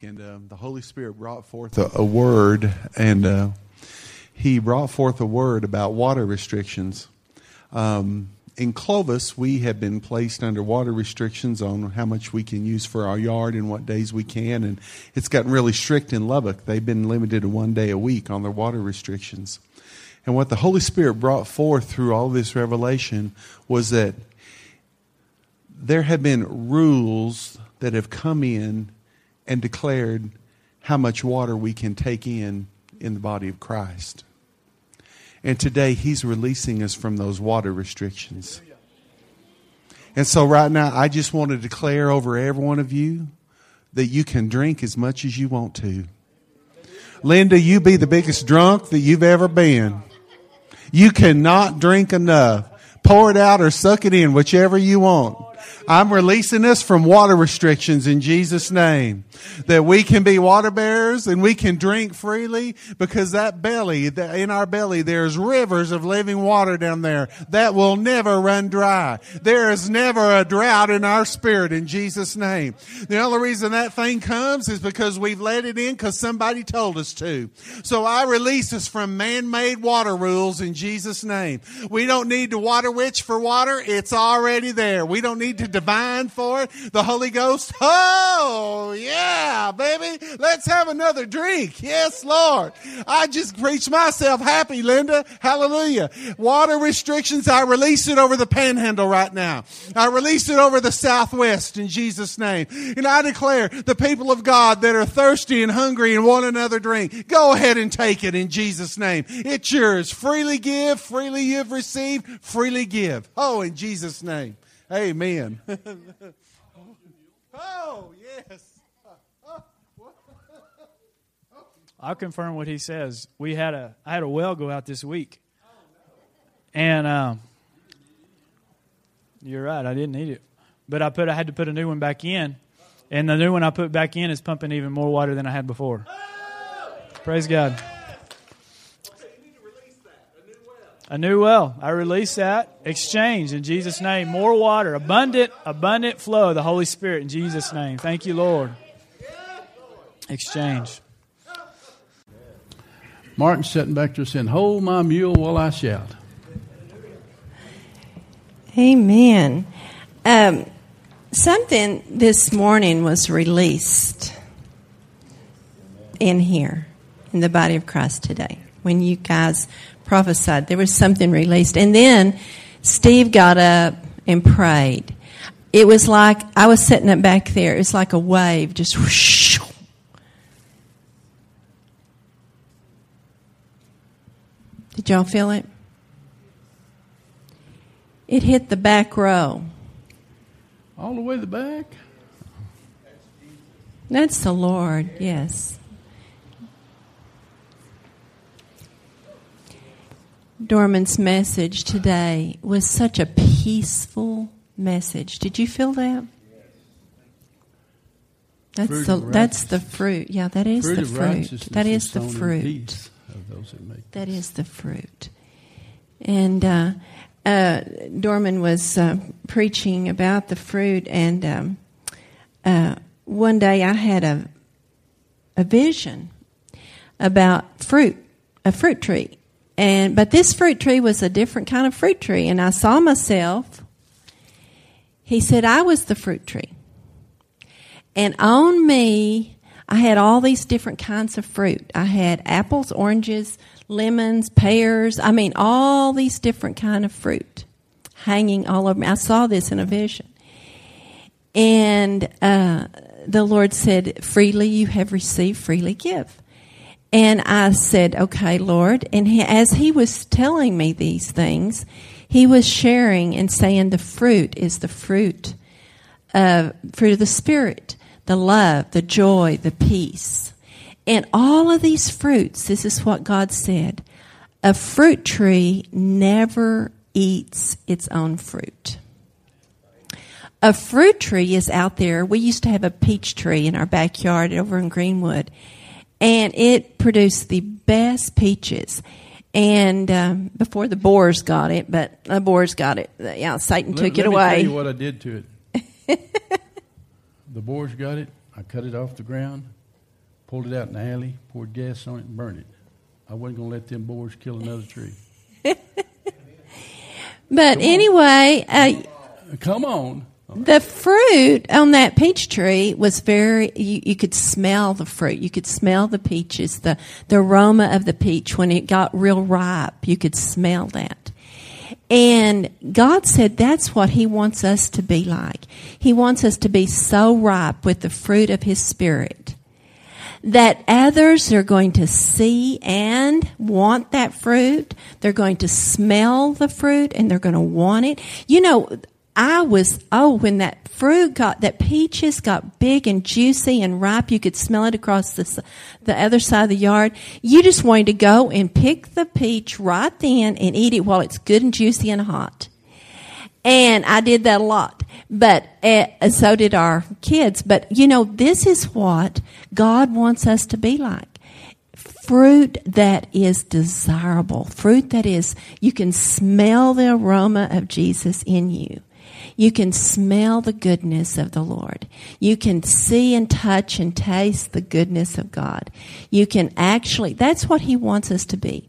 and uh, the Holy Spirit brought forth a, a word, and uh, He brought forth a word about water restrictions. Um, in Clovis, we have been placed under water restrictions on how much we can use for our yard and what days we can, and it's gotten really strict in Lubbock. They've been limited to one day a week on their water restrictions. And what the Holy Spirit brought forth through all this revelation was that there have been rules that have come in and declared how much water we can take in in the body of Christ. And today he's releasing us from those water restrictions. And so right now I just want to declare over every one of you that you can drink as much as you want to. Linda, you be the biggest drunk that you've ever been. You cannot drink enough. Pour it out or suck it in, whichever you want. I'm releasing us from water restrictions in Jesus' name. That we can be water bearers and we can drink freely because that belly, in our belly, there's rivers of living water down there that will never run dry. There is never a drought in our spirit in Jesus' name. The only reason that thing comes is because we've let it in because somebody told us to. So I release us from man-made water rules in Jesus' name. We don't need to water witch for water. It's already there. We don't need to divine for it. The Holy Ghost. Oh, yeah, baby. Let's have another drink. Yes, Lord. I just preached myself happy, Linda. Hallelujah. Water restrictions, I release it over the panhandle right now. I release it over the southwest in Jesus' name. And I declare the people of God that are thirsty and hungry and want another drink, go ahead and take it in Jesus' name. It's yours. Freely give, freely you've received, freely give. Oh, in Jesus' name. Amen. oh, yes. I'll confirm what he says. We had a I had a well go out this week, and um, you're right. I didn't need it, but I put I had to put a new one back in, and the new one I put back in is pumping even more water than I had before. Praise God. A new well. I release that. Exchange in Jesus' name. More water. Abundant, abundant flow of the Holy Spirit in Jesus' name. Thank you, Lord. Exchange. Martin's sitting back there saying, Hold my mule while I shout. Amen. Um, something this morning was released in here in the body of Christ today when you guys prophesied. There was something released. And then Steve got up and prayed. It was like I was sitting up back there. It was like a wave, just whoosh. Did y'all feel it? It hit the back row. All the way the back? That's the Lord, yes. Dorman's message today was such a peaceful message. Did you feel that? That's Fruit the that's the fruit. Yeah, that is Fruit the fruit. That is the fruit. of those that make That is the fruit. And uh, uh, Dorman was uh, preaching about the fruit, and um, uh, one day I had a a vision about fruit, a fruit tree, and but this fruit tree was a different kind of fruit tree, and I saw myself. He said I was the fruit tree, and on me I had all these different kinds of fruit. I had apples, oranges, lemons, pears. I mean, all these different kind of fruit hanging all over me. I saw this in a vision, and uh, the Lord said, "Freely you have received, freely give." And I said, "Okay, Lord." And he, as He was telling me these things, He was sharing and saying, "The fruit is the fruit of fruit of the Spirit." the love, the joy, the peace. And all of these fruits, this is what God said a fruit tree never eats its own fruit. A fruit tree is out there. We used to have a peach tree in our backyard over in Greenwood, and it produced the best peaches. And um, before the boars got it, but the boars got it. Yeah, Satan Let- took let it me away. tell you what I did to it. the boars got it. I cut it off the ground. pulled it out in the alley, poured gas on it, and burned it. I wasn't going to let them boars kill another tree. But anyway, uh, Come on. The fruit on that peach tree was very, you, you could smell the fruit. You could smell the peaches, the, the aroma of the peach when it got real ripe. You could smell that. And God said that's what He wants us to be like. He wants us to be so ripe with the fruit of His Spirit that others are going to see and want that fruit. They're going to smell the fruit and they're going to want it. You know, I was, oh, when that fruit got, that peaches got big and juicy and ripe, you could smell it across the, the other side of the yard. You just wanted to go and pick the peach right then and eat it while it's good and juicy and hot. And I did that a lot. But uh, so did our kids. But you know, this is what God wants us to be like. Fruit that is desirable. Fruit that is, you can smell the aroma of Jesus in you. You can smell the goodness of the Lord. You can see and touch and taste the goodness of God. You can actually, that's what He wants us to be.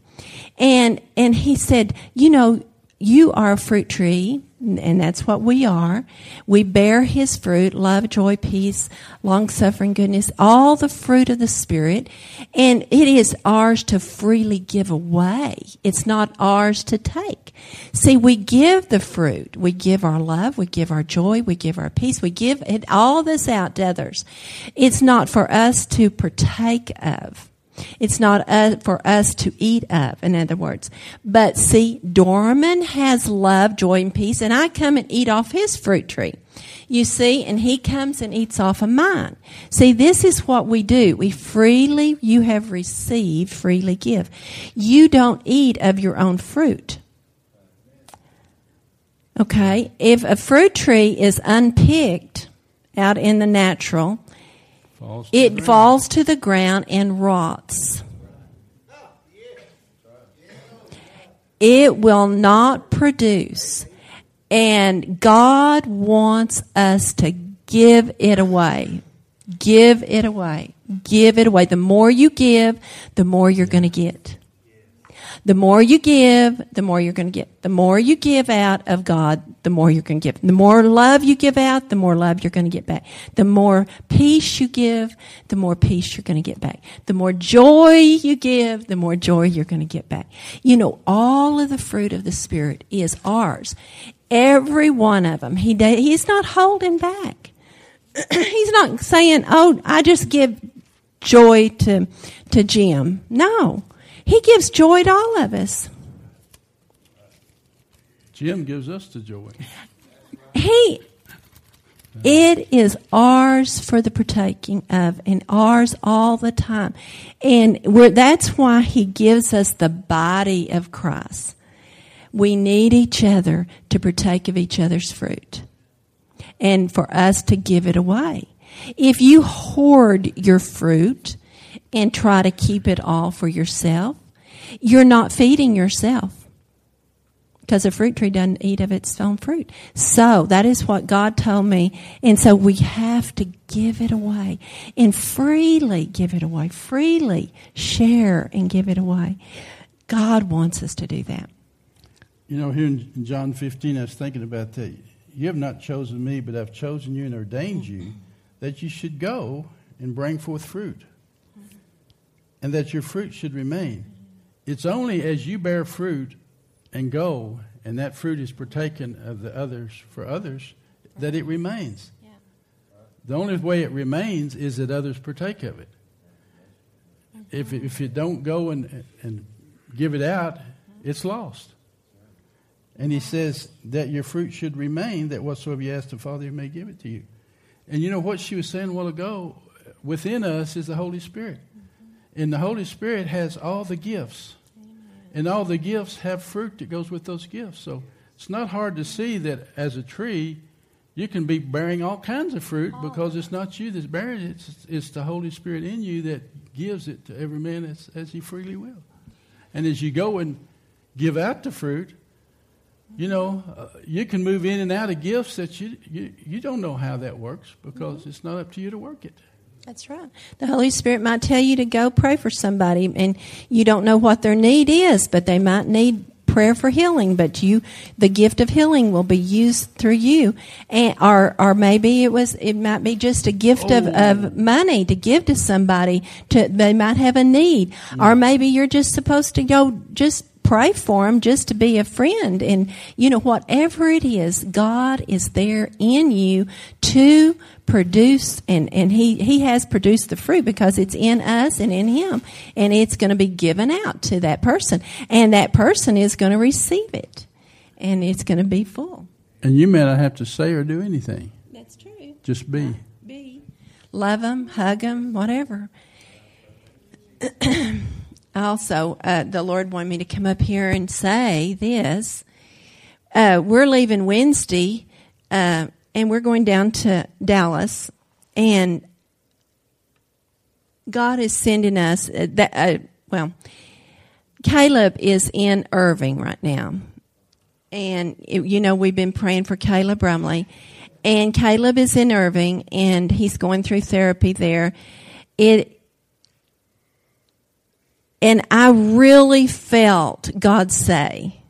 And, and He said, you know, you are a fruit tree, and that's what we are. We bear his fruit, love, joy, peace, long suffering, goodness, all the fruit of the Spirit. And it is ours to freely give away. It's not ours to take. See, we give the fruit. We give our love, we give our joy, we give our peace, we give it, all this out to others. It's not for us to partake of. It's not uh, for us to eat of, in other words. But see, Dorman has love, joy, and peace, and I come and eat off his fruit tree. You see, and he comes and eats off of mine. See, this is what we do. We freely, you have received, freely give. You don't eat of your own fruit. Okay? If a fruit tree is unpicked out in the natural, Falls it falls to the ground and rots. It will not produce. And God wants us to give it away. Give it away. Give it away. The more you give, the more you're going to get. The more you give, the more you're going to get. The more you give out of God, the more you're going to give. The more love you give out, the more love you're going to get back. The more peace you give, the more peace you're going to get back. The more joy you give, the more joy you're going to get back. You know, all of the fruit of the Spirit is ours. Every one of them. He, he's not holding back. he's not saying, "Oh, I just give joy to to Jim." No, he gives joy to all of us. Jim gives us the joy. He, it is ours for the partaking of, and ours all the time, and we're, that's why he gives us the body of Christ. We need each other to partake of each other's fruit, and for us to give it away. If you hoard your fruit and try to keep it all for yourself, you're not feeding yourself because a fruit tree doesn't eat of its own fruit. So that is what God told me. And so we have to give it away and freely give it away, freely share and give it away. God wants us to do that. You know, here in John 15, I was thinking about that. You have not chosen me, but I've chosen you and ordained you that you should go and bring forth fruit, and that your fruit should remain. It's only as you bear fruit and go, and that fruit is partaken of the others for others, that it remains. The only way it remains is that others partake of it. Mm-hmm. If, if you don't go and, and give it out, it's lost. And he says that your fruit should remain, that whatsoever you ask the Father, he may give it to you. And you know what she was saying a while ago? Within us is the Holy Spirit. And the Holy Spirit has all the gifts. And all the gifts have fruit that goes with those gifts. So it's not hard to see that as a tree, you can be bearing all kinds of fruit because it's not you that's bearing it, it's, it's the Holy Spirit in you that gives it to every man as, as he freely will. And as you go and give out the fruit, you know, uh, you can move in and out of gifts that you, you, you don't know how that works because it's not up to you to work it. That's right. The Holy Spirit might tell you to go pray for somebody, and you don't know what their need is, but they might need prayer for healing, but you, the gift of healing will be used through you. And, or, or maybe it was, it might be just a gift of, oh. of money to give to somebody to, they might have a need. Or mm. maybe you're just supposed to go just pray for them just to be a friend. And, you know, whatever it is, God is there in you to produce and, and he, he has produced the fruit because it's in us and in him. And it's going to be given out to that person. And that person is going to receive it. And it's going to be full. And you may not have to say or do anything. That's true. Just be. Uh, be. Love them, hug them, whatever. also, uh, the Lord wanted me to come up here and say this. Uh, we're leaving Wednesday, uh, and we're going down to Dallas, and God is sending us uh, that. Uh, well, Caleb is in Irving right now, and it, you know we've been praying for Caleb Brumley, and Caleb is in Irving, and he's going through therapy there. It and I really felt God say,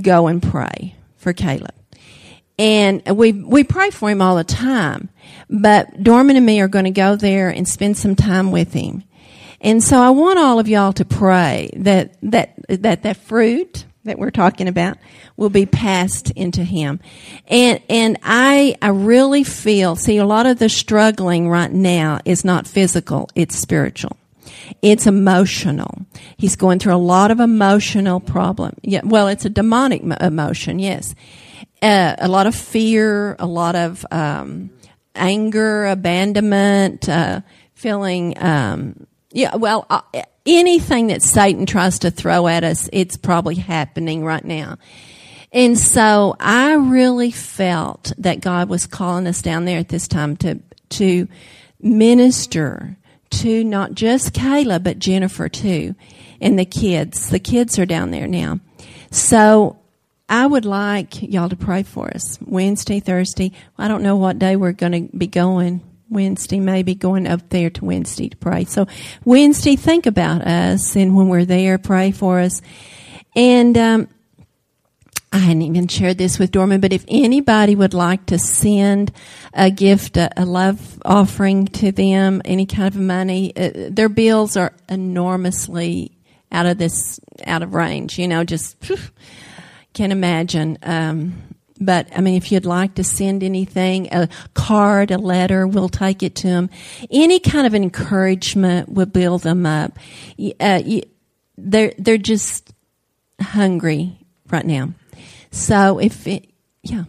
go and pray for Caleb. And we, we pray for him all the time. But Dorman and me are going to go there and spend some time with him. And so I want all of y'all to pray that, that, that, that fruit that we're talking about will be passed into him. And, and I, I really feel, see, a lot of the struggling right now is not physical, it's spiritual. It's emotional. He's going through a lot of emotional problem. Yeah, well, it's a demonic emotion. Yes, uh, a lot of fear, a lot of um, anger, abandonment, uh, feeling. Um, yeah, well, uh, anything that Satan tries to throw at us, it's probably happening right now. And so I really felt that God was calling us down there at this time to to minister to not just Caleb, but Jennifer too, and the kids. The kids are down there now. So I would like y'all to pray for us Wednesday, Thursday. I don't know what day we're going to be going. Wednesday, maybe going up there to Wednesday to pray. So Wednesday, think about us, and when we're there, pray for us. And um, I hadn't even shared this with Dorman, but if anybody would like to send a gift, a, a love offering to them, any kind of money, uh, their bills are enormously out of this, out of range. You know, just phew, can imagine. Um, but I mean, if you'd like to send anything, a card, a letter, we'll take it to them. Any kind of encouragement will build them up. Uh, they're they're just hungry right now. So if it, yeah.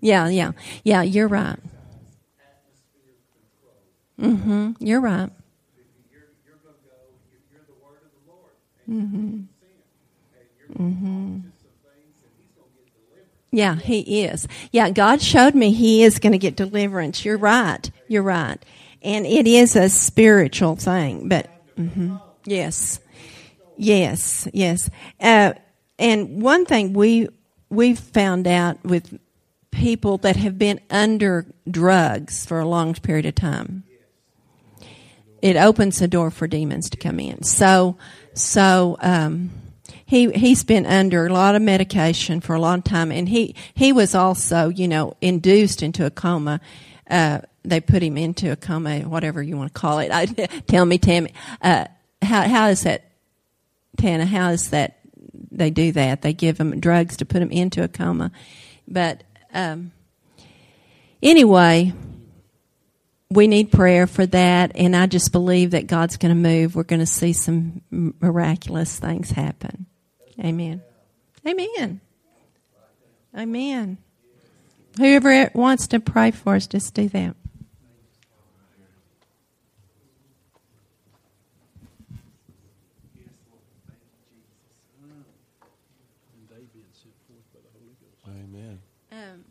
Yeah, yeah, yeah. You're right. Mm-hmm. You're right. Mm-hmm. Mm-hmm. Yeah, he is. Yeah, God showed me he is going to get deliverance. You're right. You're right and it is a spiritual thing. But mm-hmm. yes, yes, yes. Uh, and one thing we we've found out with people that have been under drugs for a long period of time, it opens the door for demons to come in. So, so. Um, he he's been under a lot of medication for a long time, and he he was also you know induced into a coma uh, they put him into a coma, whatever you want to call it. Tell me, Tammy, uh, how how is that, Tana? How is that they do that? They give him drugs to put him into a coma, but um, anyway, we need prayer for that, and I just believe that God's going to move. We're going to see some miraculous things happen. Amen. Amen. Amen. Whoever wants to pray for us, just do that. Amen. Um,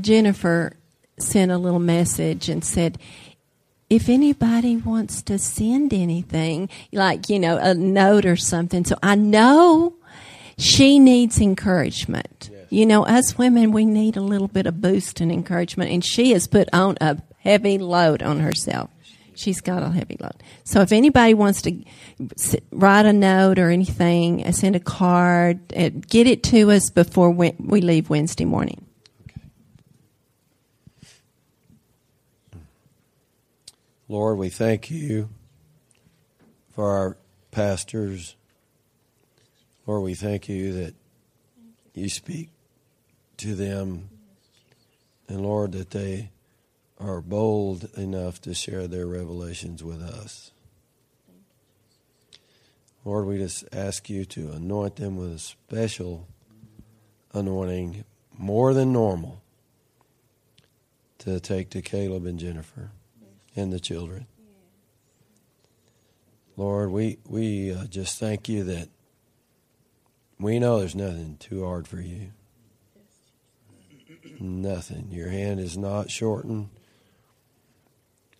Jennifer sent a little message and said, if anybody wants to send anything, like, you know, a note or something. So I know she needs encouragement. You know, us women, we need a little bit of boost and encouragement, and she has put on a heavy load on herself. She's got a heavy load. So if anybody wants to write a note or anything, uh, send a card, uh, get it to us before we leave Wednesday morning. Lord, we thank you for our pastors. Lord, we thank you that you speak to them. And Lord, that they are bold enough to share their revelations with us. Lord, we just ask you to anoint them with a special anointing, more than normal, to take to Caleb and Jennifer and the children. Lord, we, we uh, just thank you that we know there's nothing too hard for you. Nothing. Your hand is not shortened.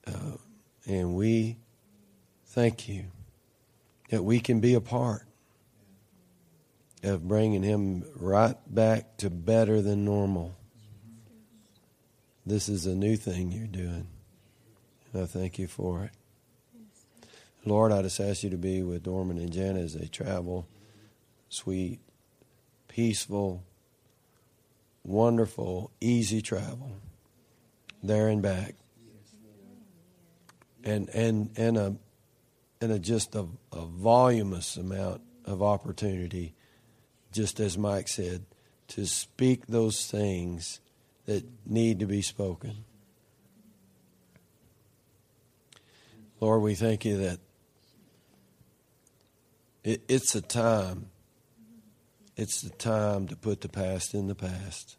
Uh, and we thank you that we can be a part of bringing him right back to better than normal. This is a new thing you're doing. And I thank you for it. Lord, I just ask you to be with Dorman and Jana as they travel. Sweet, peaceful, wonderful, easy travel there and back. And and and a and a just a, a voluminous amount of opportunity, just as Mike said, to speak those things that need to be spoken. Lord, we thank you that it, it's a time. It's the time to put the past in the past.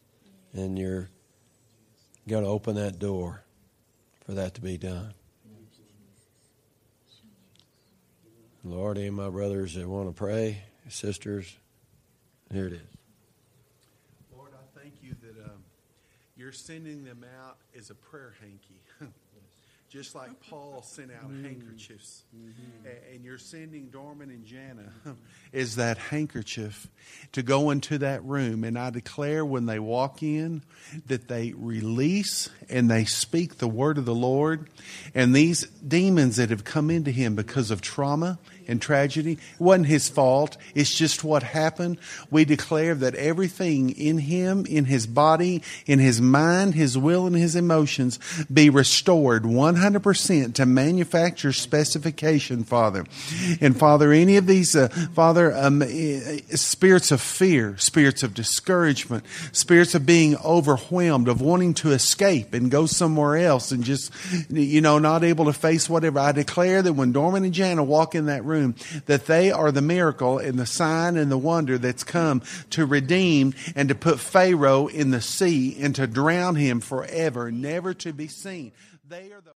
And you're going to open that door for that to be done. Lord, any my brothers that want to pray, sisters, here it is. Lord, I thank you that um, you're sending them out as a prayer hanky. Just like Paul sent out mm-hmm. handkerchiefs. Mm-hmm. A- And you're sending Dorman and Jana is that handkerchief to go into that room. And I declare when they walk in that they release and they speak the word of the Lord. And these demons that have come into him because of trauma and tragedy, it wasn't his fault. It's just what happened. We declare that everything in him, in his body, in his mind, his will, and his emotions be restored 100% to manufacture specification, Father. And Father, any of these, uh, Father, um, eh, spirits of fear, spirits of discouragement, spirits of being overwhelmed, of wanting to escape and go somewhere else and just, you know, not able to face whatever. I declare that when Dorman and Jana walk in that room, that they are the miracle and the sign and the wonder that's come to redeem and to put Pharaoh in the sea and to drown him forever, never to be seen. They are the